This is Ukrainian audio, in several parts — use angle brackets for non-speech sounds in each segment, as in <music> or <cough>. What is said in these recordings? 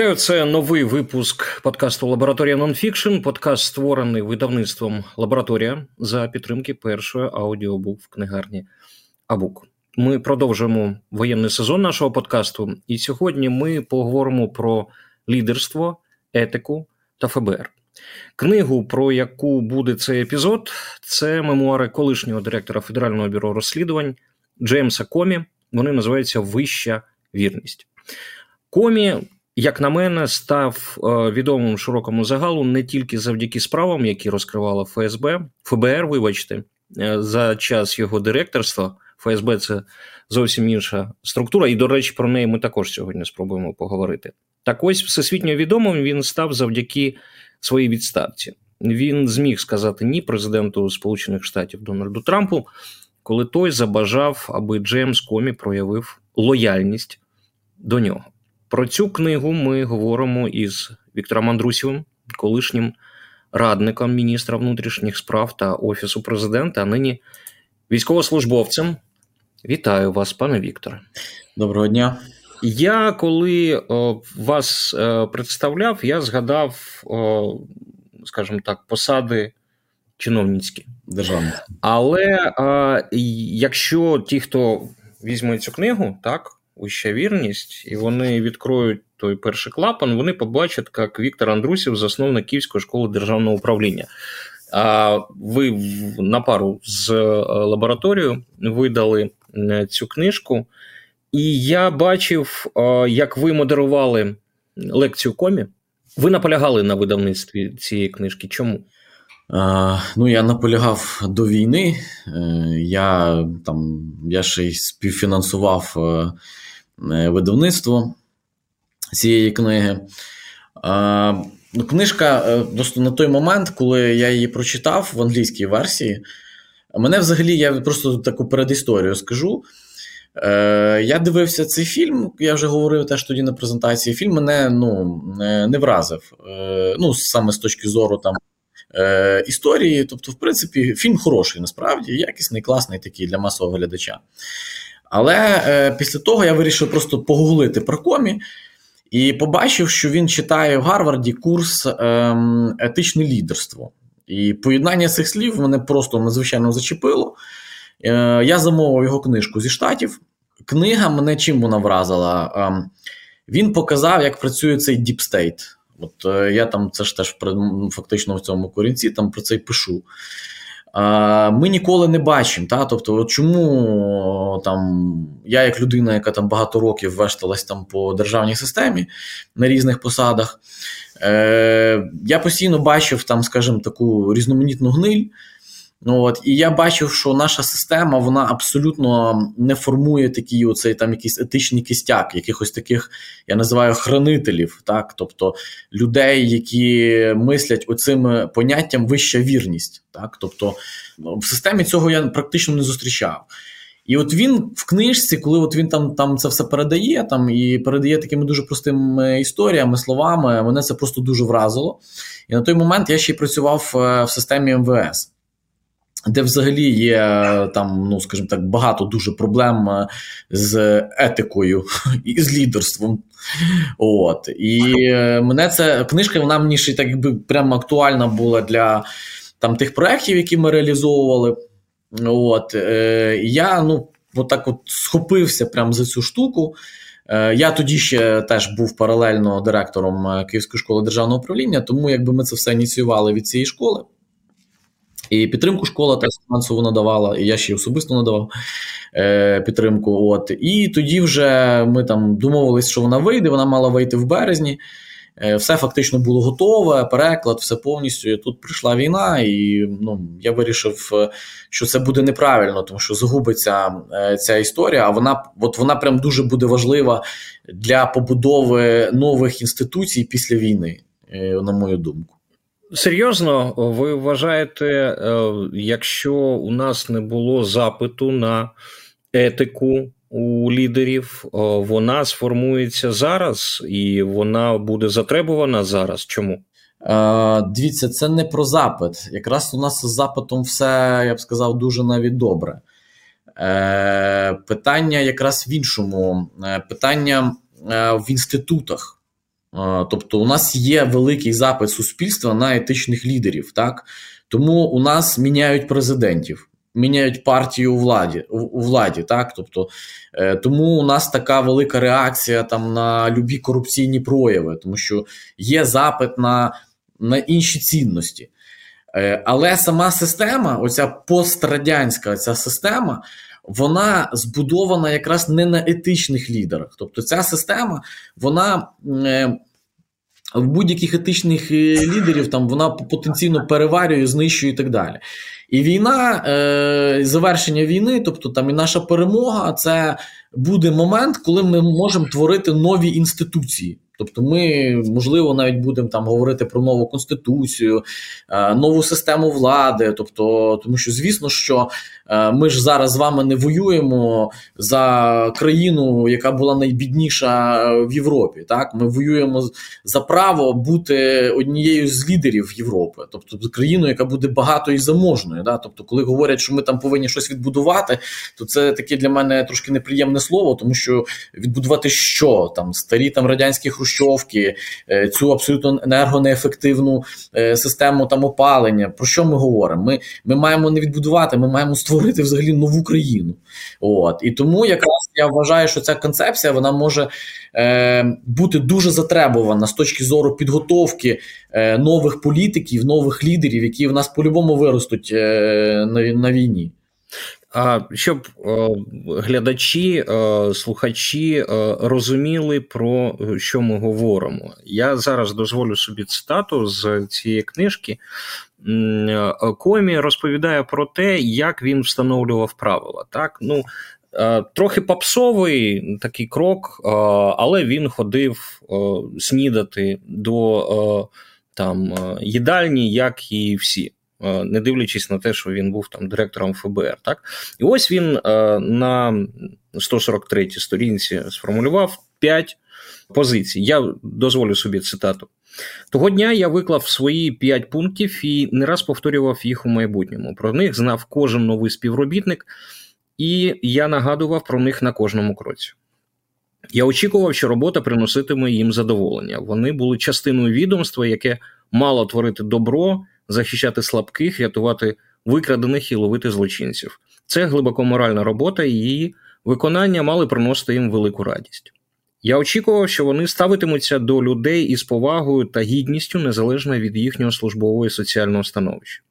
Вітаю, це новий випуск подкасту Лабораторія Нонфікшн. Подкаст створений видавництвом Лабораторія за підтримки першої аудіобук в книгарні Абук. Ми продовжуємо воєнний сезон нашого подкасту, і сьогодні ми поговоримо про лідерство, етику та ФБР. Книгу, про яку буде цей епізод, це мемуари колишнього директора Федерального бюро розслідувань Джеймса Комі. Вони називаються Вища вірність. Комі як на мене, став е, відомим широкому загалу не тільки завдяки справам, які розкривала ФСБ, ФБР, вибачте, е, за час його директорства. ФСБ це зовсім інша структура, і, до речі, про неї ми також сьогодні спробуємо поговорити. Так ось всесвітньо відомим він став завдяки своїй відставці. Він зміг сказати ні президенту Сполучених Штатів Дональду Трампу, коли той забажав, аби Джеймс Комі проявив лояльність до нього. Про цю книгу ми говоримо із Віктором Андрусєвим, колишнім радником міністра внутрішніх справ та офісу президента, а нині військовослужбовцем. Вітаю вас, пане Вікторе. Доброго дня. Я коли о, вас о, е, представляв, я згадав, о, скажімо так, посади чиновницькі. Державні. Але якщо ті, хто візьме цю книгу, так, вища вірність, і вони відкроють той перший клапан, вони побачать, як Віктор Андрусів, засновник Київської школи державного управління. А ви на пару з е, лабораторією видали е, цю книжку, і я бачив, е, як ви модерували лекцію комі. Ви наполягали на видавництві цієї книжки. Чому? Ну, я наполягав до війни. Я там я ще й співфінансував видавництво цієї книги. Ну, Книжка просто на той момент, коли я її прочитав в англійській версії, мене взагалі я просто таку передісторію скажу. Е, я дивився цей фільм, я вже говорив теж тоді на презентації. Фільм мене ну, не вразив. Е, ну, Саме з точки зору там історії. Тобто, в принципі, фільм хороший, насправді, якісний, класний такий для масового глядача. Але е, після того я вирішив просто погуглити про комі і побачив, що він читає в Гарварді курс е, етичне лідерство. І поєднання цих слів мене просто надзвичайно зачепило. Е, Я замовив його книжку зі штатів. Книга мене чим вона вразила? Е, він показав, як працює цей deep state. От е, я там це ж теж фактично в цьому корінці там про це й пишу ми ніколи не бачимо. Та? Тобто, чому там я, як людина, яка там багато років вешталась там по державній системі на різних посадах, е, я постійно бачив там, скажімо, таку різноманітну гниль. Ну, от, І я бачив, що наша система вона абсолютно не формує такий оцей там якийсь етичний кістяк, якихось таких, я називаю хранителів, так, тобто людей, які мислять оцим поняттям вища вірність. Так, Тобто в системі цього я практично не зустрічав. І от він в книжці, коли от він там там це все передає, там і передає такими дуже простими історіями, словами, мене це просто дуже вразило. І на той момент я ще й працював е, в системі МВС де взагалі є там, ну скажімо так, багато дуже проблем е, з етикою <laughs> і з лідерством. От. І е, мене ця книжка вона мені ще так якби прямо актуальна була для там тих проєктів, які ми реалізовували. От. Е, Я ну, отак от схопився прямо за цю штуку. Е, Я тоді ще теж був паралельно директором Київської школи державного управління, тому якби ми це все ініціювали від цієї школи. І підтримку школа теж фінансово надавала, і я ще особисто надавав е, підтримку. От І тоді вже ми там домовились, що вона вийде. Вона мала вийти в березні. Е, Все фактично було готове, переклад, все повністю. І Тут прийшла війна, і ну, я вирішив, е, що це буде неправильно, тому що загубиться е, ця історія. А вона от вона прям дуже буде важлива для побудови нових інституцій після війни, е, на мою думку. Серйозно, ви вважаєте, е, якщо у нас не було запиту на етику у лідерів, вона сформується зараз і вона буде затребувана зараз? Чому? Е, Дивіться, це не про запит. Якраз у нас з запитом все, я б сказав, дуже навіть добре. Е, Питання якраз в іншому, е, питання е, в інститутах. Тобто, у нас є великий запит суспільства на етичних лідерів, так тому у нас міняють президентів. Міняють партію у владі у владі, так тобто е, тому у нас така велика реакція там на любі корупційні прояви, тому що є запит на на інші цінності. Е, але сама система, оця пострадянська ця система, вона збудована якраз не на етичних лідерах. Тобто, ця система, вона. Е, в будь-яких етичних е, лідерів там вона потенційно переварює, знищує і так далі. І війна, е, завершення війни, тобто там і наша перемога, це буде момент, коли ми можемо творити нові інституції. Тобто, ми можливо навіть будемо там говорити про нову конституцію, е, нову систему влади. Тобто, тому що звісно, що ми ж зараз з вами не воюємо за країну, яка була найбідніша в Європі. Так, ми воюємо за право бути однією з лідерів Європи, тобто країною, яка буде багатою і заможною. Да? Тобто, коли говорять, що ми там повинні щось відбудувати, то це таке для мене трошки неприємне слово, тому що відбудувати що там старі там радянські хрущовки, е, цю абсолютно енергонеефективну е, систему там опалення. Про що ми говоримо? Ми ми маємо не відбудувати, ми маємо створити взагалі нову країну. От І тому якраз я вважаю, що ця концепція вона може е, бути дуже затребувана з точки зору підготовки е, нових політиків, нових лідерів, які в нас по-любому виростуть е, на, на війні. А щоб глядачі, слухачі розуміли, про що ми говоримо. Я зараз дозволю собі цитату з цієї книжки. Комі розповідає про те, як він встановлював правила. Так, ну трохи попсовий такий крок, але він ходив снідати до там їдальні, як і всі. Е, не дивлячись на те, що він був там директором ФБР. Так? І ось він е, на 143 й сторінці сформулював 5 позицій. Я дозволю собі цитату. Того дня я виклав свої п'ять пунктів і не раз повторював їх у майбутньому. Про них знав кожен новий співробітник, і я нагадував про них на кожному кроці. Я очікував, що робота приноситиме їм задоволення. Вони були частиною відомства, яке мало творити добро захищати слабких, рятувати викрадених і ловити злочинців. Це глибоко моральна робота, і її виконання мали приносити їм велику радість. Я очікував, що вони ставитимуться до людей із повагою та гідністю незалежно від їхнього службового і соціального становища.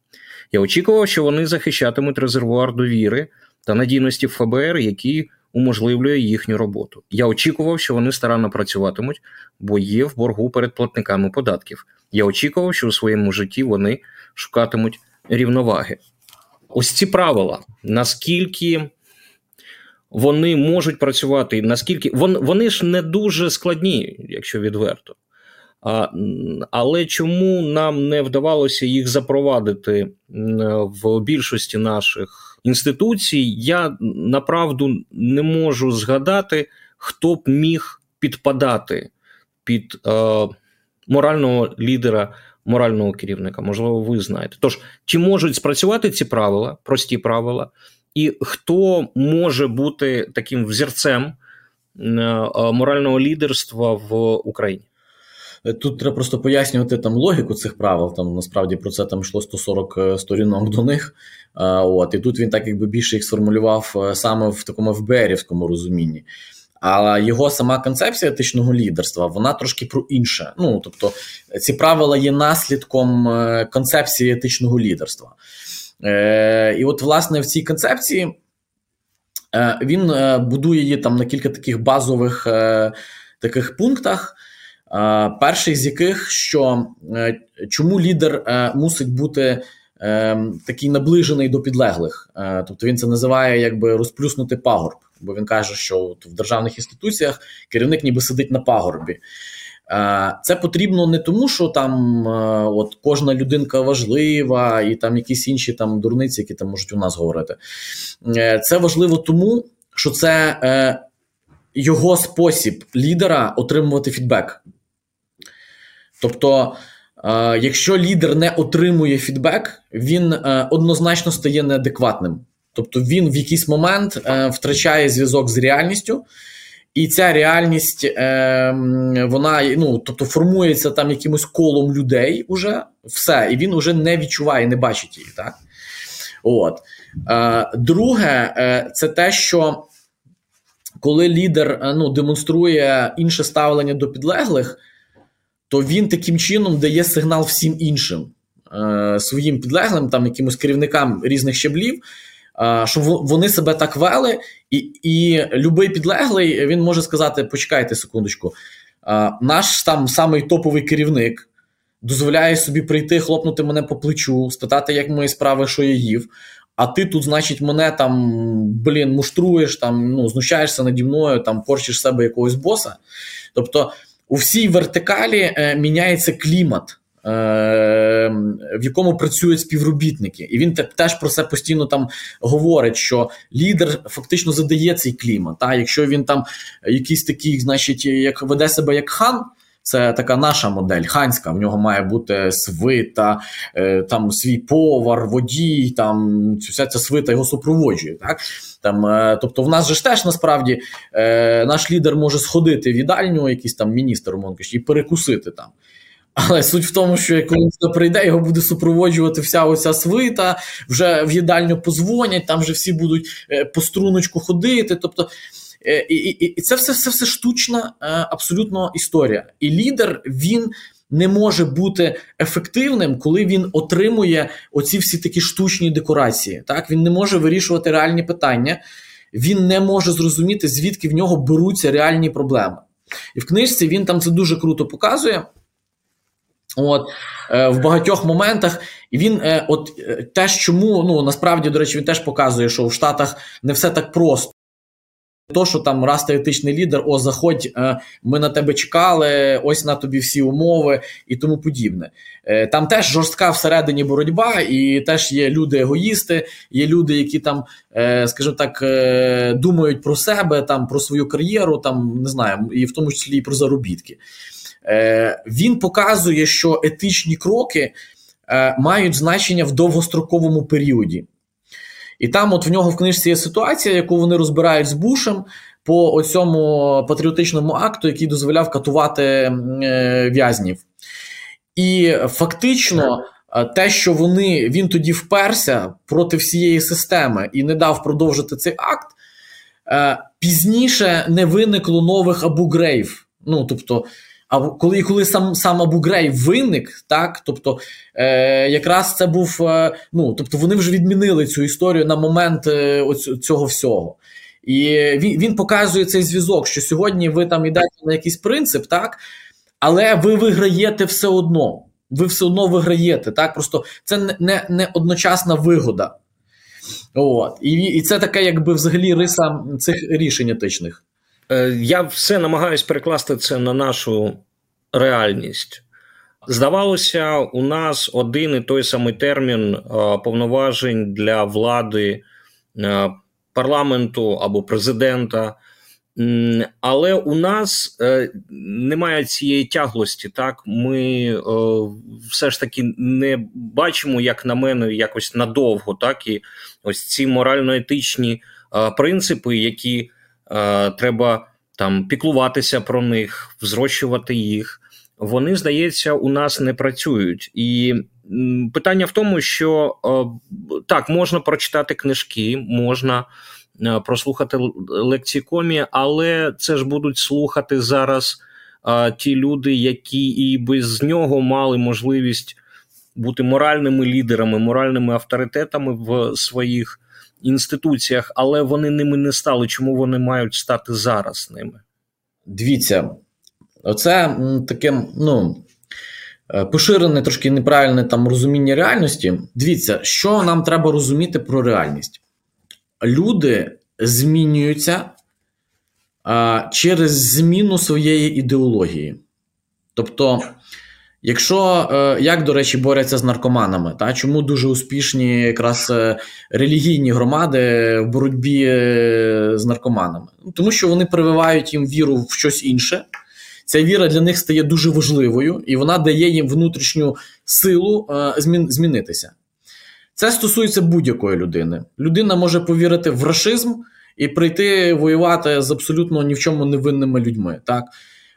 Я очікував, що вони захищатимуть резервуар довіри та надійності ФБР, який уможливлює їхню роботу. Я очікував, що вони старанно працюватимуть, бо є в боргу перед платниками податків. Я очікував, що у своєму житті вони шукатимуть рівноваги. Ось ці правила, наскільки вони можуть працювати, наскільки вони ж не дуже складні, якщо відверто. А, Але чому нам не вдавалося їх запровадити в більшості наших інституцій, я направду не можу згадати, хто б міг підпадати під е, морального лідера, морального керівника. Можливо, ви знаєте. Тож, чи можуть спрацювати ці правила, прості правила, і хто може бути таким взірцем е, морального лідерства в Україні? Тут треба просто пояснювати там логіку цих правил. Там насправді про це там йшло 140 е, сторінок до них. От і тут він так якби більше їх сформулював е, саме в такому ФБРівському розумінні. А його сама концепція етичного лідерства вона трошки про інше. Ну тобто, ці правила є наслідком е, концепції етичного лідерства. Е, І от, власне, в цій концепції е, він е, будує її там на кілька таких базових е, таких пунктах. Е, перший з яких що е, чому лідер мусить бути. Такий наближений до підлеглих, тобто він це називає якби розплюснути пагорб бо він каже, що в державних інституціях керівник ніби сидить на пагорбі. Це потрібно не тому, що там от кожна людинка важлива, і там якісь інші там дурниці, які там можуть у нас говорити. Е, це важливо тому, що це е, його спосіб лідера отримувати фідбек. Тобто, е, якщо лідер не отримує фідбек, він однозначно стає неадекватним. Тобто він в якийсь момент е, втрачає зв'язок з реальністю, і ця реальність е, вона ну, тобто формується там якимось колом людей уже все, і він уже не відчуває, не бачить її. так? От. Е, Друге, е, це те, що коли лідер е, ну, демонструє інше ставлення до підлеглих, то він таким чином дає сигнал всім іншим е, своїм підлеглим, там якимось керівникам різних щаблів, е, щоб вони себе так вели, і і любий підлеглий він може сказати: почекайте секундочку, е, наш там самий топовий керівник дозволяє собі прийти, хлопнути мене по плечу, спитати, як мої справи, що я їв. А ти тут, значить, мене там блін, муштруєш, там ну знущаєшся наді мною, там порчиш себе якогось боса. Тобто у всій вертикалі е, міняється клімат, е, в якому працюють співробітники, і він теж про це постійно там говорить, що лідер фактично задає цей клімат. Та якщо він там якийсь такий, значить, як веде себе як хан. Це така наша модель ханська. В нього має бути свита, е, там свій повар, водій, там вся ця свита його супроводжує. Так? Там, е, Тобто, в нас же ж теж насправді е, наш лідер може сходити в їдальню, якийсь там міністр Монкиш, і перекусити там. Але суть в тому, що коли він прийде, його буде супроводжувати вся оця свита, вже в їдальню позвонять, там вже всі будуть по струночку ходити. Тобто Е, і і, і це все все, все штучна е, абсолютно історія. І лідер він не може бути ефективним, коли він отримує оці всі такі штучні декорації. Так Він не може вирішувати реальні питання, він не може зрозуміти, звідки в нього беруться реальні проблеми. І в книжці він там це дуже круто показує. От е, в багатьох моментах, він, е, от е, теж чому ну насправді до речі, він теж показує, що в Штатах не все так просто. То, що там раз ти етичний лідер, о, заходь, е, ми на тебе чекали, ось на тобі всі умови і тому подібне. Е, там теж жорстка всередині боротьба, і теж є люди-егоїсти, є люди, які там, е, скажімо так, думають про себе, там про свою кар'єру, там не знаю, і в тому числі і про заробітки. Він показує, що етичні кроки мають значення в довгостроковому періоді. І там, от в нього в книжці є ситуація, яку вони розбирають з Бушем по оцьому патріотичному акту, який дозволяв катувати е, в'язнів. І фактично. Е, те, що вони він тоді вперся проти всієї системи і не дав продовжити цей акт, е, пізніше не виникло нових абугрейв. Ну тобто, а коли коли сам сам Абугрей виник, так тобто е, якраз це був. Е, ну тобто вони вже відмінили цю історію на момент е, цього всього. І він він показує цей зв'язок, що сьогодні ви там йдете на якийсь принцип, так, але ви виграєте все одно. Ви все одно виграєте. так, Просто це не не одночасна вигода. От. І і це така, якби взагалі риса цих рішень етичних. Е, я все намагаюсь перекласти це на нашу реальність. Здавалося, у нас один і той самий термін е, повноважень для влади е, парламенту або президента. Але у нас немає цієї тяглості. Так, ми все ж таки не бачимо, як на мене, якось надовго, так і ось ці морально-етичні принципи, які Е, треба там піклуватися про них, взрощувати їх. Вони, здається, у нас не працюють. І питання в тому, що е, так, можна прочитати книжки, можна е, прослухати лекції комі, але це ж будуть слухати зараз ті люди, які і без нього мали можливість бути моральними лідерами, моральними авторитетами в своїх інституціях, але вони ними не стали. Чому вони мають стати зараз ними? Дивіться, оце таке, ну. Е, поширене трошки неправильне там розуміння реальності. Дивіться, що нам треба розуміти про реальність. Люди змінюються а, через зміну своєї ідеології. Тобто, Якщо е, як, до речі, борються з наркоманами, та чому дуже успішні якраз е, релігійні громади в боротьбі е, з наркоманами? Ну, тому що вони прививають їм віру в щось інше. Ця віра для них стає дуже важливою, і вона дає їм внутрішню силу змінитися. Це стосується будь-якої людини. Людина може повірити в рашизм і прийти воювати з абсолютно ні в чому невинними людьми. так.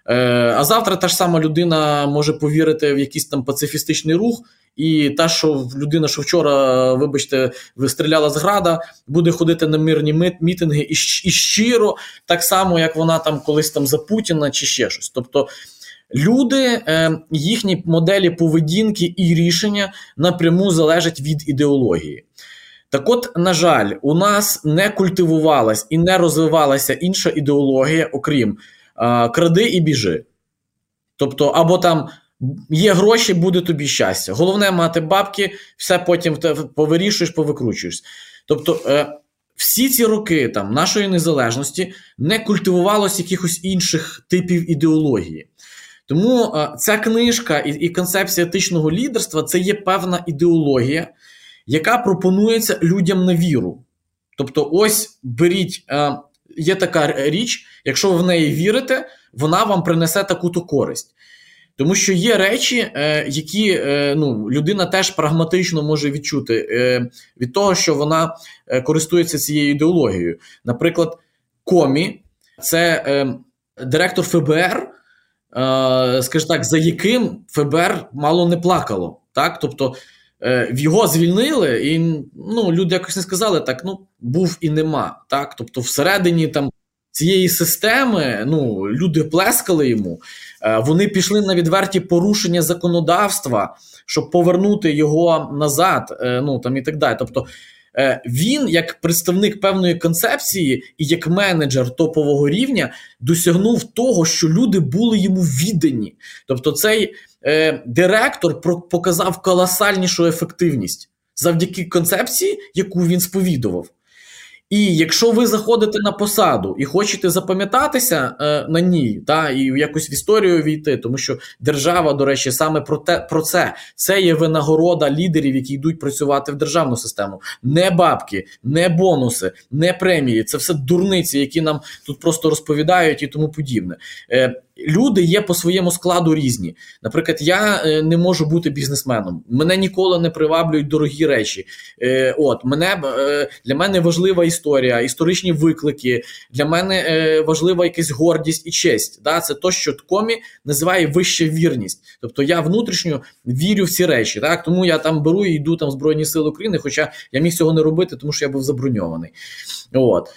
Е, а завтра та ж сама людина може повірити в якийсь там пацифістичний рух, і та, що людина, що вчора, вибачте, вистріляла з града, буде ходити на мирні мітинги і, і щиро, так само, як вона там колись там за Путіна чи ще щось. Тобто люди, е, їхні моделі поведінки і рішення напряму залежать від ідеології. Так от, на жаль, у нас не культивувалась і не розвивалася інша ідеологія, окрім кради і біжи. Тобто, або там є гроші, буде тобі щастя. Головне мати бабки, все потім повирішуєш, повикручуєш. Тобто, е, всі ці роки там, нашої незалежності не культивувалося якихось інших типів ідеології. Тому е, ця книжка і, і концепція етичного лідерства це є певна ідеологія, яка пропонується людям на віру. Тобто, ось беріть. Е, є така річ, якщо ви в неї вірите, вона вам принесе таку-то користь. Тому що є речі, е, які е, ну, людина теж прагматично може відчути е, від того, що вона користується цією ідеологією. Наприклад, Комі це директор ФБР, скажімо так, за яким ФБР мало не плакало. Так? Тобто його звільнили, і ну, люди якось не сказали так: ну, був і нема. Так? Тобто, всередині там цієї системи ну, люди плескали йому, е, вони пішли на відверті порушення законодавства, щоб повернути його назад, е, ну там і так далі. Тобто, він, як представник певної концепції і як менеджер топового рівня, досягнув того, що люди були йому віддані. Тобто, цей е, директор показав колосальнішу ефективність завдяки концепції, яку він сповідував. І якщо ви заходите на посаду і хочете запам'ятатися е, на ній, та і якось в історію війти, тому що держава, до речі, саме про те про це це є винагорода лідерів, які йдуть працювати в державну систему. Не бабки, не бонуси, не премії. Це все дурниці, які нам тут просто розповідають і тому подібне. Е, Люди є по своєму складу різні. Наприклад, я е, не можу бути бізнесменом. Мене ніколи не приваблюють дорогі речі. Е, от мене е, для мене важлива історія, історичні виклики. Для мене важлива якась гордість і честь. Да? Це то, що Ткомі називає вища вірність. Тобто я внутрішньо вірю в ці речі. Так тому я там беру і йду там в Збройні Сили України, хоча я міг цього не робити, тому що я був заброньований. От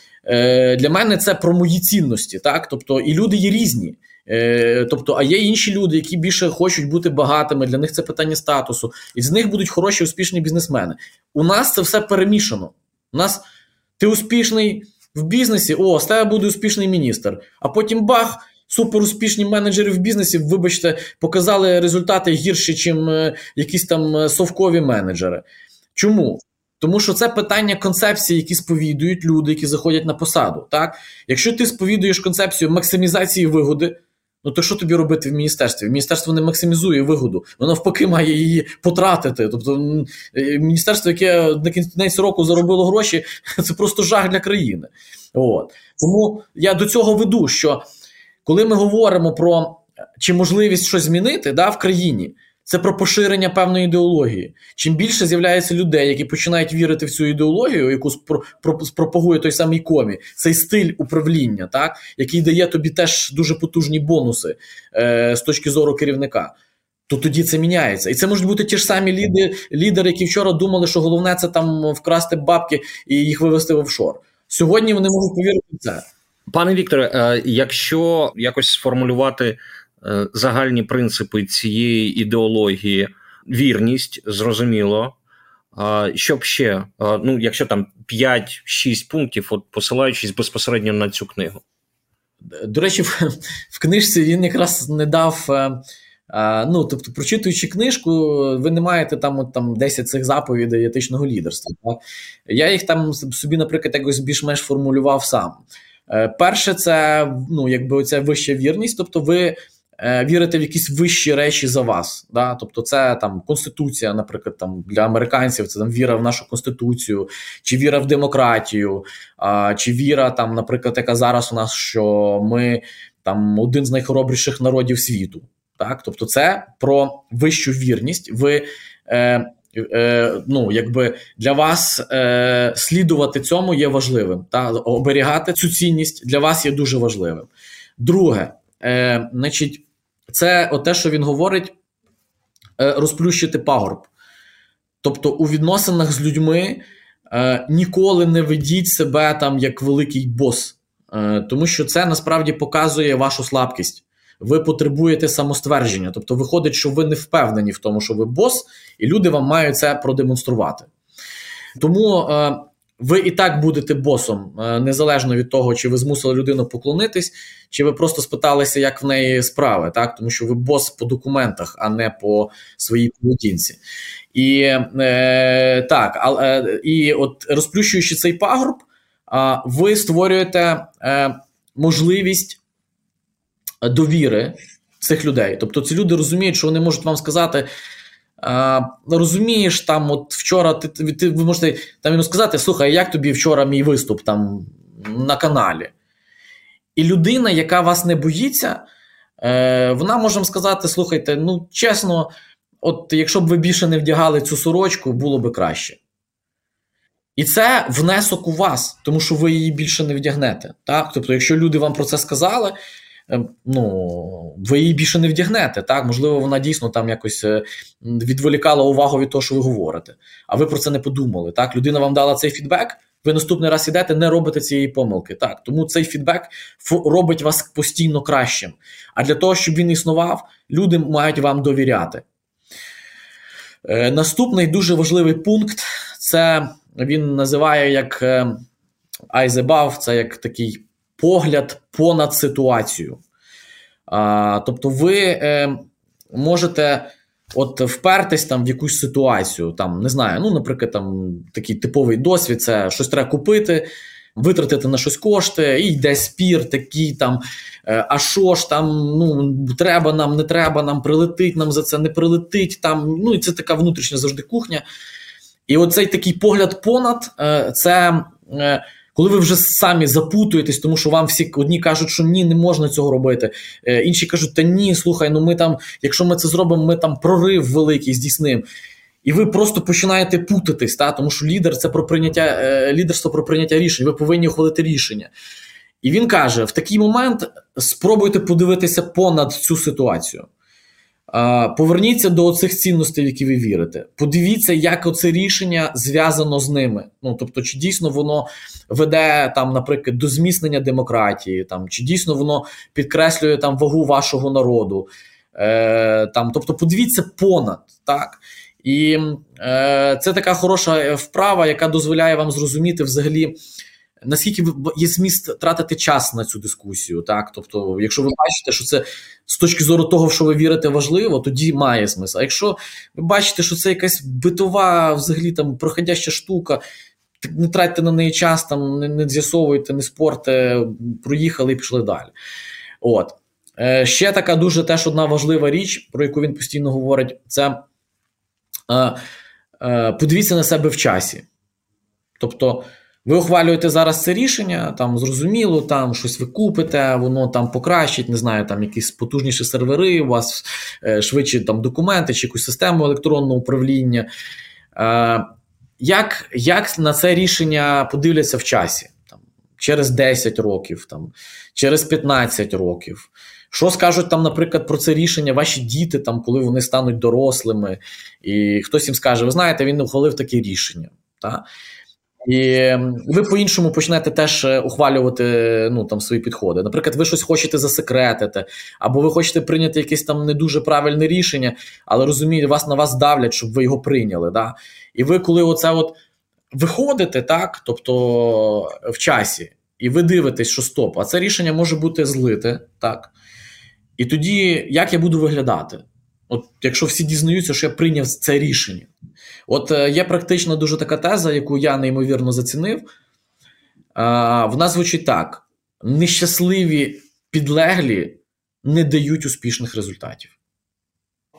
для мене це про мої цінності. Так, тобто і люди є різні. Е, тобто, а є інші люди, які більше хочуть бути багатими. Для них це питання статусу, і з них будуть хороші, успішні бізнесмени. У нас це все перемішано. У нас ти успішний в бізнесі, о, з тебе буде успішний міністр. А потім бах, суперуспішні менеджери в бізнесі, вибачте, показали результати гірші, ніж е, якісь там е, совкові менеджери. Чому? Тому що це питання концепції, які сповідують люди, які заходять на посаду. Так? Якщо ти сповідуєш концепцію максимізації вигоди, Ну то що тобі робити в міністерстві? Міністерство не максимізує вигоду, воно навпаки має її потратити. Тобто, е, міністерство, яке на кінець року заробило гроші, <laughs> це просто жах для країни. От тому я до цього веду, що коли ми говоримо про чи можливість щось змінити да, в країні, це про поширення певної ідеології. Чим більше з'являється людей, які починають вірити в цю ідеологію, яку пропагує той самий комі, цей стиль управління, так який дає тобі теж дуже потужні бонуси е, з точки зору керівника. То тоді це міняється. І це можуть бути ті ж самі лідери, лідери, які вчора думали, що головне це там вкрасти бабки і їх вивести в офшор. Сьогодні вони можуть повірити в це. Пане Вікторе, е, якщо якось сформулювати загальні принципи цієї ідеології, вірність, зрозуміло. Щоб ще, ну, якщо там 5-6 пунктів, от посилаючись безпосередньо на цю книгу. До речі, в, в книжці він якраз не дав. Е, ну, тобто, прочитуючи книжку, ви не маєте там от, там 10 цих заповідей етичного лідерства. Так? Я їх там собі, наприклад, якось більш-менш формулював сам. Е, перше, це ну, якби оця вища вірність, тобто ви Е, вірити в якісь вищі речі за вас. Да? Тобто, це там конституція, наприклад, там для американців це там віра в нашу конституцію, чи віра в демократію, а, чи віра там, наприклад, яка зараз у нас, що ми там один з найхоробріших народів світу. Так, тобто, це про вищу вірність. Ви е, е, ну, якби для вас е, слідувати цьому є важливим. Та оберігати цю цінність для вас є дуже важливим. Друге, е, значить, це те, що він говорить, е, розплющити пагорб. Тобто, у відносинах з людьми е, ніколи не ведіть себе там як великий бос, е, тому що це насправді показує вашу слабкість ви потребуєте самоствердження. Тобто, виходить, що ви не впевнені в тому, що ви бос, і люди вам мають це продемонструвати. Тому ви і так будете босом, е, незалежно від того, чи ви змусили людину поклонитись, чи ви просто спиталися, як в неї справи, так? тому що ви бос по документах, а не по своїй поведінці. І е, так, а, е, і от розплющуючи цей пагорб, е, ви створюєте е, можливість довіри цих людей. Тобто ці люди розуміють, що вони можуть вам сказати. А, розумієш, там от вчора ти, ти ви можете там йому сказати: слухай, як тобі вчора мій виступ там на каналі? І людина, яка вас не боїться, е, вона може сказати: слухайте, ну чесно, от якщо б ви більше не вдягали цю сорочку, було б краще. І це внесок у вас, тому що ви її більше не вдягнете. Так? Тобто, якщо люди вам про це сказали, ну, ви її більше не вдягнете. так? Можливо, вона дійсно там якось е, відволікала увагу від того, що ви говорите. А ви про це не подумали. так? Людина вам дала цей фідбек. Ви наступний раз ідете, не робите цієї помилки. Так, Тому цей фідбек робить вас постійно кращим. А для того, щоб він існував, люди мають вам довіряти. Е, Наступний дуже важливий пункт це він називає як е, це як такий погляд понад ситуацію. А, Тобто, ви е, можете от впертись там в якусь ситуацію, там не знаю, ну, наприклад, там такий типовий досвід: це щось треба купити. Витратити на щось кошти, і йде спір, такий там, е, а що ж там, ну треба нам, не треба нам, прилетить нам за це, не прилетить там. Ну і це така внутрішня завжди кухня. І оцей такий погляд понад е, це е, коли ви вже самі запутуєтесь, тому що вам всі одні кажуть, що ні, не можна цього робити. Е, інші кажуть, та ні, слухай, ну ми там, якщо ми це зробимо, ми там прорив великий здійснимо. І ви просто починаєте путатись, та? тому що лідер це про прийняття е, лідерство про прийняття рішень. Ви повинні ухвалити рішення. І він каже: в такий момент спробуйте подивитися понад цю ситуацію. Поверніться до цих цінностей, в які ви вірите. Подивіться, як оце рішення зв'язано з ними. Ну тобто, чи дійсно воно веде там, наприклад, до зміцнення демократії, там чи дійсно воно підкреслює там вагу вашого народу. Е, там, Тобто, подивіться понад так. І е, це така хороша вправа, яка дозволяє вам зрозуміти взагалі наскільки є зміст тратити час на цю дискусію, так тобто, якщо ви бачите, що це з точки зору того, що ви вірите, важливо, тоді має смисл. А якщо ви бачите, що це якась битова, взагалі там проходяща штука. Не тратьте на неї час, там не, не з'ясовуйте, не спорте, проїхали і пішли далі. От. Е, Ще така дуже теж одна важлива річ, про яку він постійно говорить, це е, е, подивіться на себе в часі. Тобто, ви ухвалюєте зараз це рішення, там зрозуміло, там щось ви купите, воно там покращить, не знаю, там якісь потужніші сервери, у вас е, швидші там документи чи якусь систему електронного управління. Е, Як як на це рішення подивляться в часі? Там, Через 10 років, там, через 15 років. Що скажуть там, наприклад, про це рішення ваші діти, там, коли вони стануть дорослими, і хтось їм скаже: ви знаєте, він ухвалив таке рішення. Та? І ви по-іншому почнете теж е, ухвалювати ну, там, свої підходи. Наприклад, ви щось хочете засекретити, або ви хочете прийняти якесь там не дуже правильне рішення, але розумієте, вас на вас давлять, щоб ви його прийняли. Да? І ви, коли оце от виходите, так, тобто в часі, і ви дивитесь, що стоп, а це рішення може бути злите, так? І тоді як я буду виглядати? От Якщо всі дізнаються, що я прийняв це рішення. От е, є практично дуже така теза, яку я неймовірно зацінив. Вона звучить так: нещасливі підлеглі не дають успішних результатів.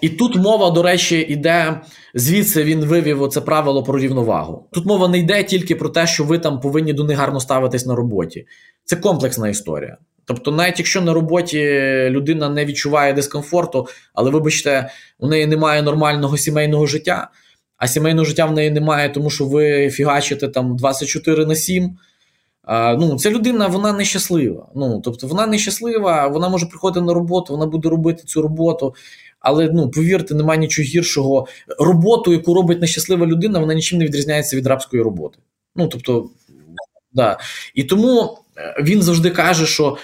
І тут мова, до речі, йде звідси він вивів оце правило про рівновагу. Тут мова не йде тільки про те, що ви там повинні до них гарно ставитись на роботі. Це комплексна історія. Тобто, навіть якщо на роботі людина не відчуває дискомфорту, але вибачте, у неї немає нормального сімейного життя, а сімейного життя в неї немає, тому що ви фігачите там 24 на 7. Ну, Ця людина вона нещаслива. Ну, Тобто вона нещаслива, вона може приходити на роботу, вона буде робити цю роботу. Але ну, повірте, немає нічого гіршого. Роботу, яку робить нещаслива людина, вона нічим не відрізняється від рабської роботи. Ну, тобто, да. І тому е, він завжди каже, що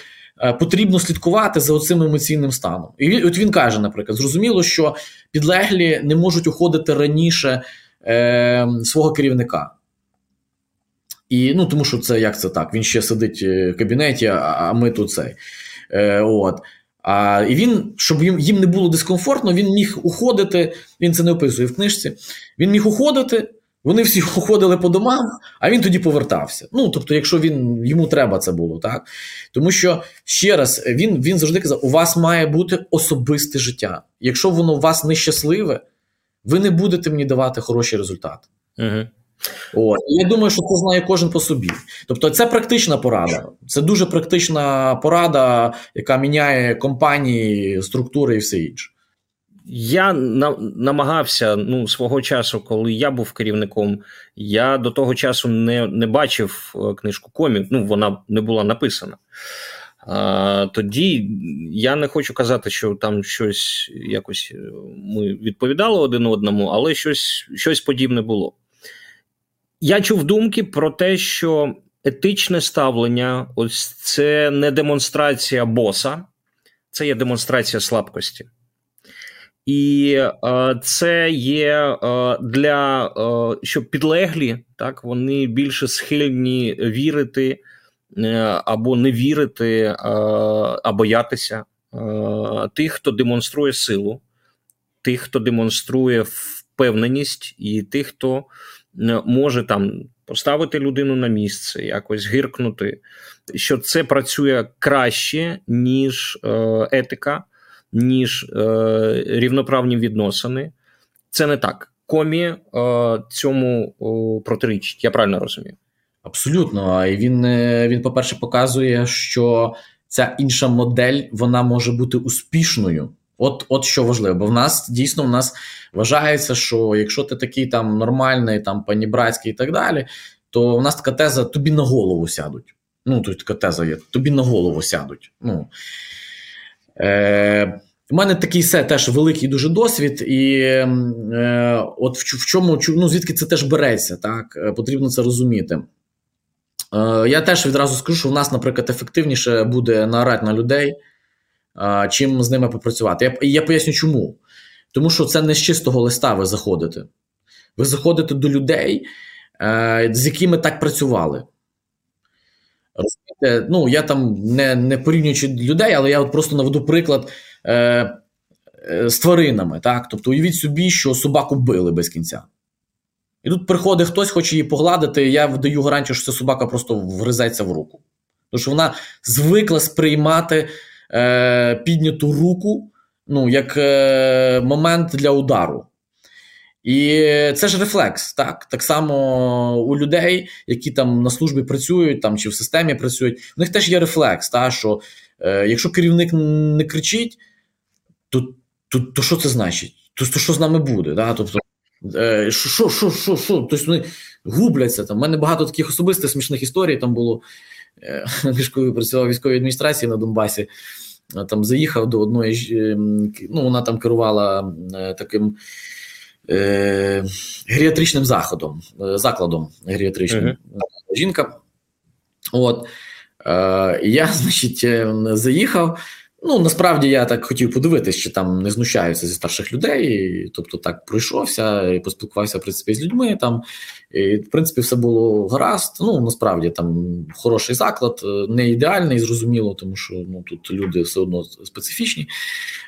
потрібно слідкувати за цим емоційним станом. І от він каже, наприклад, зрозуміло, що підлеглі не можуть уходити раніше е, свого керівника. І ну тому що це як це так? Він ще сидить е, в кабінеті, а ми тут цей. Е, от. А, І він, щоб їм їм не було дискомфортно, він міг уходити. Він це не описує в книжці. Він міг уходити. Вони всі <laughs> уходили по домам, а він тоді повертався. Ну тобто, якщо він йому треба це було, так тому що ще раз він він завжди казав: у вас має бути особисте життя. Якщо воно у вас нещасливе, ви не будете мені давати хороші результати. Угу. От. Я думаю, що це знає кожен по собі. Тобто, це практична порада. Це дуже практична порада, яка міняє компанії, структури і все інше. Я на, намагався ну, свого часу, коли я був керівником, я до того часу не не бачив е, книжку комік, ну вона не була написана. А, Тоді я не хочу казати, що там щось якось е, ми відповідали один одному, але щось, щось подібне було. Я чув думки про те, що етичне ставлення ось це не демонстрація боса, це є демонстрація слабкості. І е, це є е, для е, щоб підлеглі, так вони більше схильні вірити е, або не вірити, е, а боятися е, тих, хто демонструє силу, тих, хто демонструє впевненість, і тих, хто може там поставити людину на місце, якось гиркнути, що це працює краще, ніж етика, ніж е, рівноправні відносини. Це не так. Комі е, цьому протирічить. Я правильно розумію? Абсолютно. І він, він, по-перше, показує, що ця інша модель вона може бути успішною. От от що важливо, бо в нас дійсно в нас вважається, що якщо ти такий там нормальний, там панібратський і так далі, то в нас така теза тобі на голову сядуть. Ну, тут така теза є, тобі на голову сядуть. Ну, е, У мене такий все теж великий дуже досвід, і е, от в, в чому ну, звідки це теж береться, так? Е, потрібно це розуміти. Е, Я теж відразу скажу, що в нас, наприклад, ефективніше буде наорати на людей чим з ними попрацювати. Я я поясню, чому. Тому що це не з чистого листа ви заходите. Ви заходите до людей, е, з якими так працювали. Розумієте, ну, я там не не порівнюючи людей, але я от просто наведу приклад е, е, з тваринами. так? Тобто, уявіть собі, що собаку били без кінця. І тут приходить хтось, хоче її погладити, я даю гарантію, що ця собака просто вгризеться в руку. Тому що вона звикла сприймати е, підняту руку ну, як е, момент для удару. І це ж рефлекс, так Так само у людей, які там на службі працюють там чи в системі працюють, у них теж є рефлекс. так, що е, Якщо керівник не кричить, то то, то що це значить? То, то що з нами буде? Так? Тобто, е, що, що, що, що? Тобто вони губляться. Там. У мене багато таких особистих смішних історій там було. Е, <laughs> коли працював військовій адміністрації на Донбасі там заїхав до одної ем, ну вона там керувала е, таким е, геріатричним заходом, е, закладом геріатричним uh-huh. жінка. От, е, Я, <laughs> значить, заїхав. Ну, насправді я так хотів подивитися, чи там не знущаються зі старших людей. Тобто так пройшовся і поспілкувався в принципі, з людьми. Там і, в принципі, все було гаразд. Ну насправді там хороший заклад, е, не ідеальний, зрозуміло, тому що ну тут люди все одно специфічні.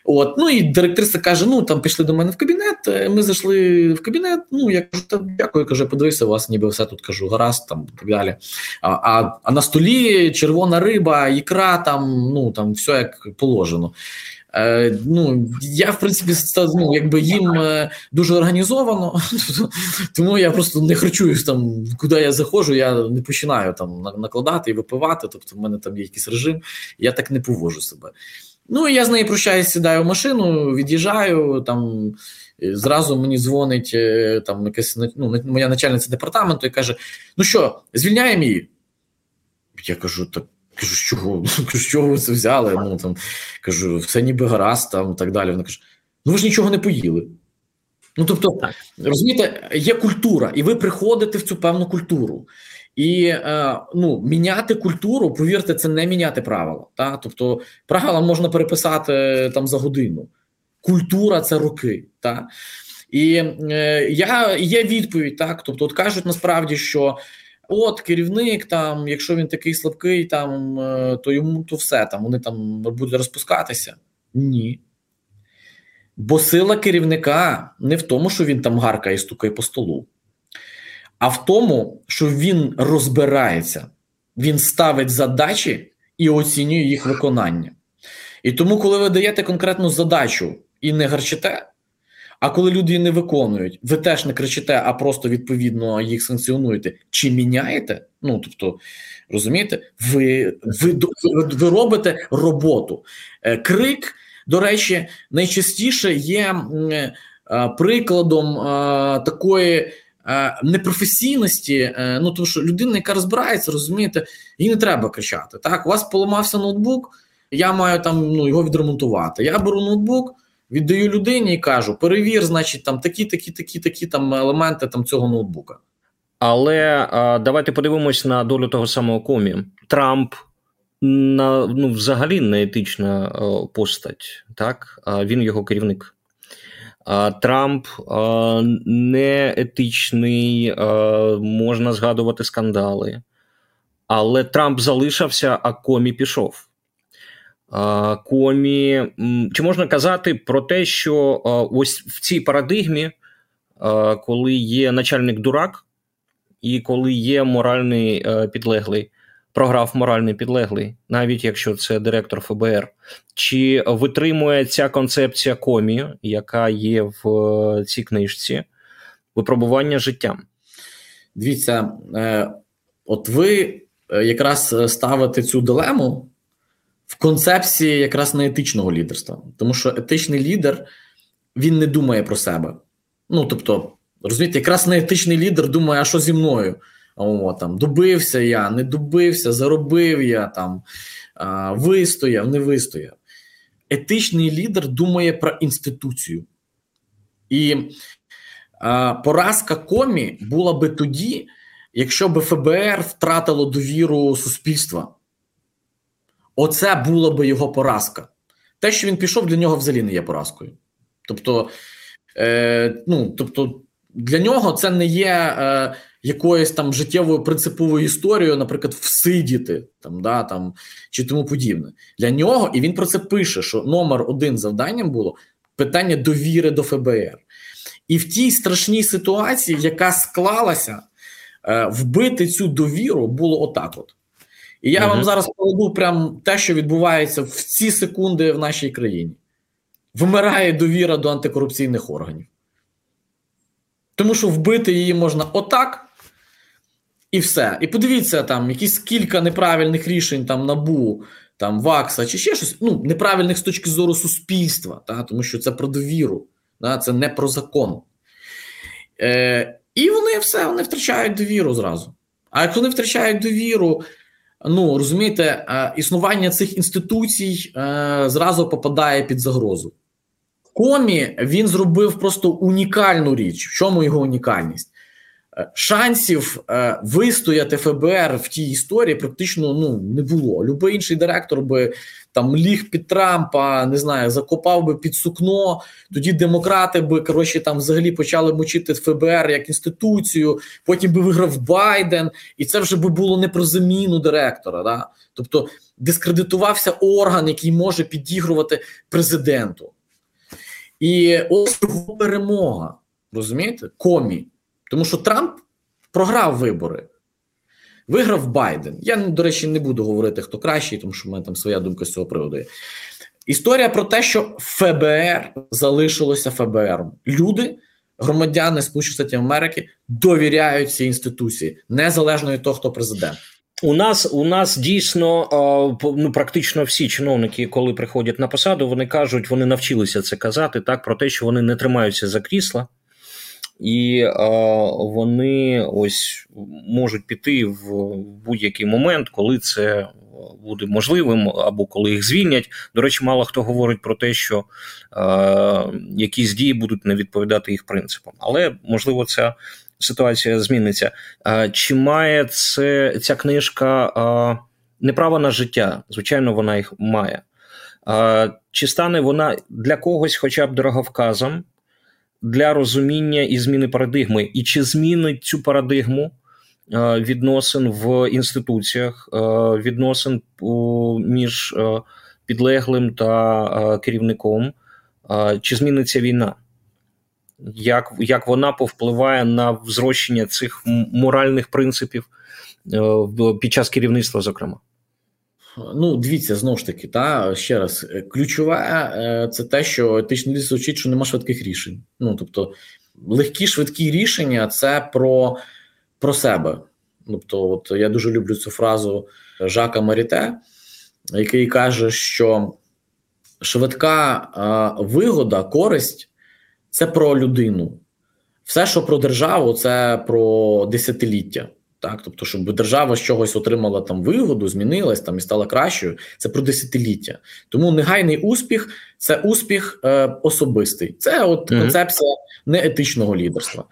От, ну і директриса каже: ну там пішли до мене в кабінет. Е, ми зайшли в кабінет. Ну я кажу, та дякую, каже, подивився, вас ніби все тут кажу, гаразд там і так далі. А, а а, на столі червона риба, ікра, там ну там все як положено. Е, ну, Я, в принципі, ну, якби їм е, дуже організовано, <laughs> тому я просто не харчуюсь там, куди я заходжу, я не починаю там накладати і випивати. Тобто, в мене там є якийсь режим, я так не поводжу себе. Ну, і я з нею прощаюсь, сідаю в машину, від'їжджаю. Там зразу мені дзвонить е, там якась ну, моя начальниця департаменту і каже: Ну що, звільняємо її? Я кажу, так. Кажу, з чого <laughs> з чого ви це взяли? Ну там кажу, все ніби гаразд, там так далі. Вона каже: Ну ви ж нічого не поїли. Ну тобто, розумієте, є культура, і ви приходите в цю певну культуру. І е, ну, міняти культуру, повірте, це не міняти правила. Та? Тобто, правила можна переписати там за годину. Культура це роки. Та? І е, я є відповідь, так. Тобто, от кажуть насправді, що от керівник, там, якщо він такий слабкий, там е, то йому то все там вони там будуть розпускатися. Ні. Бо сила керівника не в тому, що він там гаркає і стукає по столу, а в тому, що він розбирається, він ставить задачі і оцінює їх виконання. І тому, коли ви даєте конкретну задачу і не гарчите, а коли люди її не виконують, ви теж не кричите, а просто відповідно їх санкціонуєте чи міняєте. Ну тобто, розумієте, ви, ви, ви, робите роботу. Е, крик. До речі, найчастіше є е, прикладом такої непрофесійності. Е, ну тому що людина, яка розбирається, розумієте, їй не треба кричати. Так, у вас поламався ноутбук, я маю там ну, його відремонтувати. Я беру ноутбук. Віддаю людині і кажу: перевір, значить, там такі, такі, такі, такі там елементи там цього ноутбука. Але а, давайте подивимось на долю того самого комі. Трамп на ну, взагалі не етична е, постать, так він його керівник. Трамп не етичний, можна згадувати скандали, але Трамп залишився, а комі пішов. Комі, чи можна казати про те, що ось в цій парадигмі, коли є начальник дурак, і коли є моральний е, підлеглий, програв моральний підлеглий, навіть якщо це директор ФБР, чи витримує ця концепція комі, яка є в е, цій книжці, випробування життям? Дивіться, е, от ви якраз ставите цю дилему в концепції якраз не етичного лідерства, тому що етичний лідер він не думає про себе. Ну тобто, розумієте, якраз не етичний лідер думає, а що зі мною. О, там добився я, не добився, заробив я там, а, вистояв, не вистояв. Етичний лідер думає про інституцію. І а, поразка комі була би тоді, якщо б ФБР втратило довіру суспільства. Оце була би його поразка. Те, що він пішов, для нього взагалі не є поразкою. Тобто, е, ну, тобто, для нього це не є. Е, якоюсь там життєвою принциповою історією, наприклад, всидіти там, да, там чи тому подібне. Для нього, і він про це пише: що номер один завданням було питання довіри до ФБР. І в тій страшній ситуації, яка склалася, е, вбити цю довіру було отак. от. І я uh вам зараз поведу прям те, що відбувається в ці секунди в нашій країні. Вимирає довіра до антикорупційних органів. Тому що вбити її можна отак, і все. І подивіться, там якісь кілька неправильних рішень там набу, там ВАКСа чи ще щось ну, неправильних з точки зору суспільства, та, тому що це про довіру, та, це не про закон. Е, І вони все вони втрачають довіру зразу. А як вони втрачають довіру, ну розумієте, е, існування цих інституцій е, зразу попадає під загрозу. Комі він зробив просто унікальну річ. В чому його унікальність? Е, шансів е, вистояти ФБР в тій історії практично ну не було. Любий інший директор би там ліг під Трампа, не знаю, закопав би під сукно. Тоді демократи би коротше там взагалі почали мочити ФБР як інституцію. Потім би виграв Байден, і це вже би було не про заміну директора. Да? Тобто дискредитувався орган, який може підігрувати президенту. І ось його перемога. Розумієте? Комі. Тому що Трамп програв вибори, виграв Байден. Я, до речі, не буду говорити, хто кращий, тому що в мене там своя думка з цього приводу. Історія про те, що ФБР залишилося ФБР. Люди, громадяни Сполучених Штатів Америки, довіряють цій інституції, незалежно від того, хто президент. У нас у нас дійсно ну практично всі чиновники, коли приходять на посаду, вони кажуть, вони навчилися це казати так про те, що вони не тримаються за крісла, і вони ось можуть піти в будь-який момент, коли це буде можливим, або коли їх звільнять. До речі, мало хто говорить про те, що якісь дії будуть не відповідати їх принципам, але можливо ця ситуація зміниться. Чи має це ця книжка не право на життя? Звичайно, вона їх має. Чи стане вона для когось, хоча б дороговказом для розуміння і зміни парадигми? І чи змінить цю парадигму відносин в інституціях, відносин між підлеглим та керівником? Чи зміниться війна? як як вона повпливає на зрощення цих моральних принципів е, під час керівництва, зокрема. Ну, дивіться, знову ж таки, та ще раз, е, ключове е, це те, що етичний ліс звучить, що нема швидких рішень. Ну тобто, легкі швидкі рішення це про про себе. Тобто, от я дуже люблю цю фразу Жака Маріте, який каже, що швидка е, вигода, користь це про людину. Все, що про державу, це про десятиліття. Так, тобто, щоб держава з чогось отримала там вигоду, змінилась там і стала кращою, це про десятиліття. Тому негайний успіх це успіх е, особистий. Це от mm-hmm. концепція неетичного лідерства.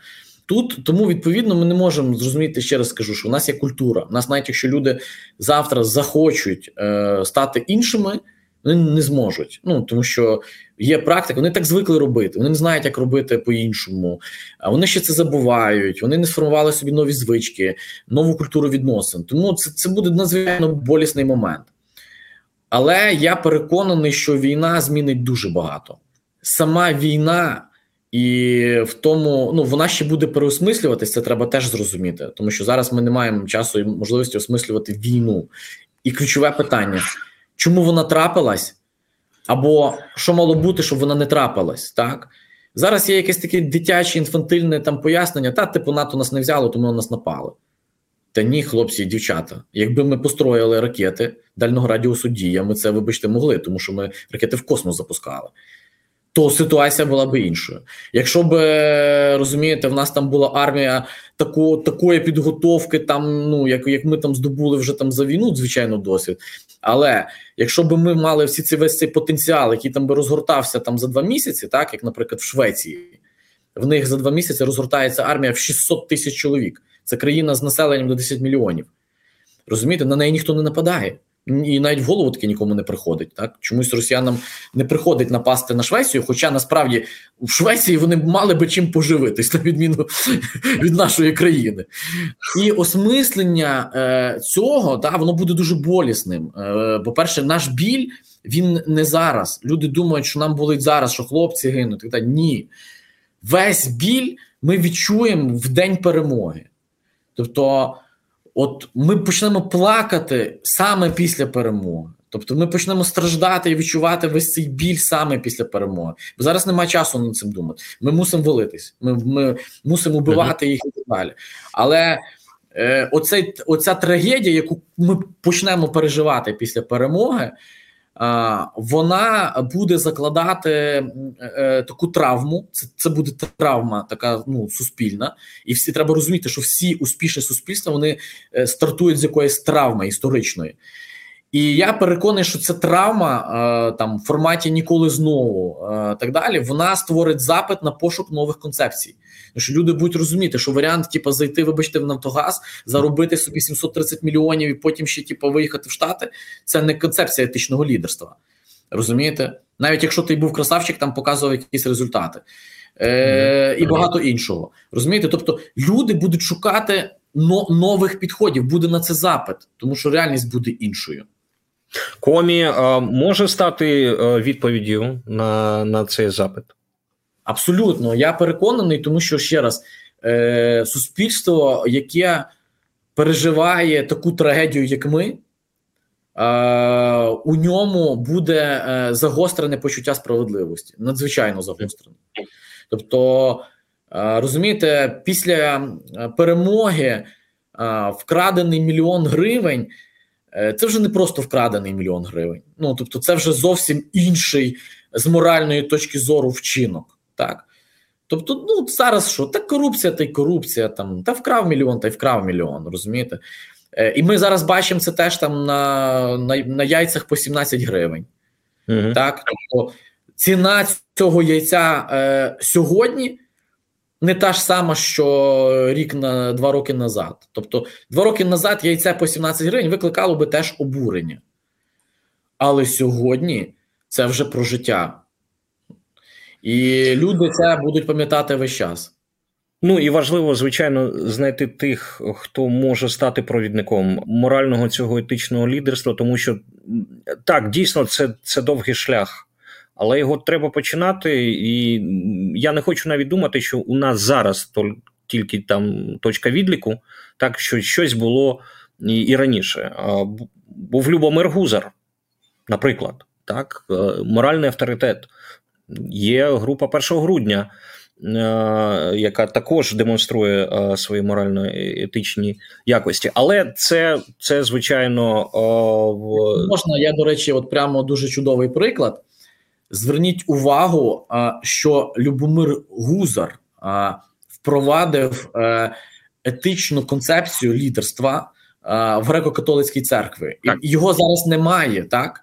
Тут тому відповідно ми не можемо зрозуміти ще раз скажу, що у нас є культура. У нас, навіть якщо люди завтра захочуть е, стати іншими, вони не зможуть. Ну тому що є практика, вони так звикли робити. Вони не знають, як робити по-іншому. А вони ще це забувають. Вони не сформували собі нові звички, нову культуру відносин. Тому це, це буде надзвичайно болісний момент. Але я переконаний, що війна змінить дуже багато. Сама війна. І в тому, ну вона ще буде переосмислюватися, це треба теж зрозуміти, тому що зараз ми не маємо часу і можливості осмислювати війну. І ключове питання: чому вона трапилась, або що мало бути, щоб вона не трапилась, так? Зараз є якесь таке дитяче інфантильне там пояснення, та типу НАТО нас не взяло, тому на нас напали. Та ні, хлопці і дівчата. Якби ми построїли ракети дальнього радіусу дія, ми це, вибачте, могли, тому що ми ракети в космос запускали то ситуація була б іншою. Якщо б е, розумієте, в нас там була армія тако, такої підготовки, там ну як як ми там здобули вже там за війну, звичайно, досвід. Але якщо б ми мали всі ці весь цей потенціал, який там би розгортався там за два місяці, так як, наприклад, в Швеції, в них за два місяці розгортається армія в 600 тисяч чоловік. Це країна з населенням до 10 мільйонів. Розумієте, на неї ніхто не нападає. І навіть в голову таке нікому не приходить. Так чомусь росіянам не приходить напасти на Швецію, хоча насправді в Швеції вони мали би чим поживитись, на відміну <laughs> від нашої країни. І осмислення е, цього да, воно буде дуже болісним. Е, По-перше, наш біль він не зараз. Люди думають, що нам болить зараз, що хлопці гинуть. Та ні, весь біль ми відчуємо в день перемоги. Тобто. От ми почнемо плакати саме після перемоги. Тобто ми почнемо страждати і відчувати весь цей біль саме після перемоги. Бо зараз немає часу над цим думати. Ми мусимо валитись, ми ми мусимо вбивати їх і так далі. Але е, оцей, оця трагедія, яку ми почнемо переживати після перемоги, вона буде закладати е, таку травму. Це це буде травма, така ну суспільна, і всі треба розуміти, що всі успішні суспільства вони е, стартують з якоїсь травми історичної. І я переконаний, що ця травма е, там в форматі ніколи знову е, так далі. Вона створить запит на пошук нових концепцій. Тому що люди будуть розуміти, що варіант, типу, зайти, вибачте, в Нафтогаз, заробити собі 730 мільйонів і потім ще типу, виїхати в Штати. Це не концепція етичного лідерства. Розумієте? Навіть якщо ти був красавчик, там показував якісь результати Е, і багато іншого. Розумієте? Тобто люди будуть шукати нових підходів, буде на це запит, тому що реальність буде іншою. Комі е, може стати е, відповіддю на, на цей запит? Абсолютно, я переконаний, тому що ще раз е, суспільство, яке переживає таку трагедію, як ми, е, у ньому буде е, загострене почуття справедливості, надзвичайно загострене. Тобто, е, розумієте, після перемоги вкрадений мільйон гривень. Е, це вже не просто вкрадений мільйон гривень. Ну тобто, це вже зовсім інший з моральної точки зору вчинок. Так тобто, ну зараз що та корупція, та й корупція, там та вкрав мільйон, та й вкрав мільйон. Розумієте? Е, і ми зараз бачимо це теж там на на, на яйцях по 17 гривень. Угу. Так, тобто ціна цього яйця е, сьогодні не та ж сама, що рік на два роки назад. Тобто, два роки назад яйце по 17 гривень викликало би теж обурення. Але сьогодні це вже про життя. І люди це будуть пам'ятати весь час. Ну і важливо, звичайно, знайти тих, хто може стати провідником морального цього етичного лідерства, тому що так, дійсно, це, це довгий шлях але його треба починати. І я не хочу навіть думати, що у нас зараз тільки там точка відліку, так що щось було і, раніше. Був Любомир Гузар, наприклад, так, е, моральний авторитет. Є група 1 грудня. Е, яка також демонструє е, свої морально-етичні якості, але це це звичайно можна. Я до речі, от прямо дуже чудовий приклад. Зверніть увагу, що Любомир Гузар впровадив е, етичну концепцію лідерства в греко-католицькій церкві. І його зараз немає, так?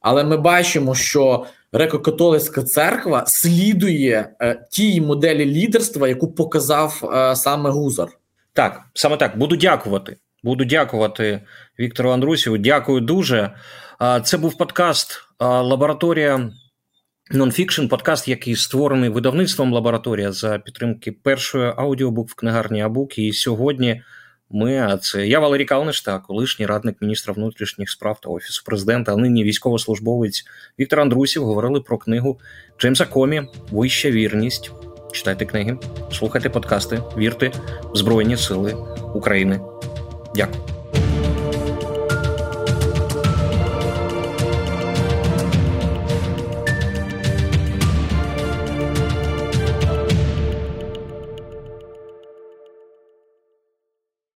Але ми бачимо, що греко-католицька церква слідує е, тій моделі лідерства, яку показав е, саме Гузар. Так, саме так. Буду дякувати. Буду дякувати Віктору Андрусіву. Дякую дуже. Це був подкаст Лабораторія. Нонфікшн подкаст, який створений видавництвом лабораторія за підтримки першої аудіобук в книгарні Абук. І сьогодні ми, а це я Валерій Калниш та колишній радник міністра внутрішніх справ та офісу президента, а нині військовослужбовець Віктор Андрусів говорили про книгу Джеймса Комі Вища вірність. Читайте книги, слухайте подкасти, вірте в Збройні Сили України. Дякую.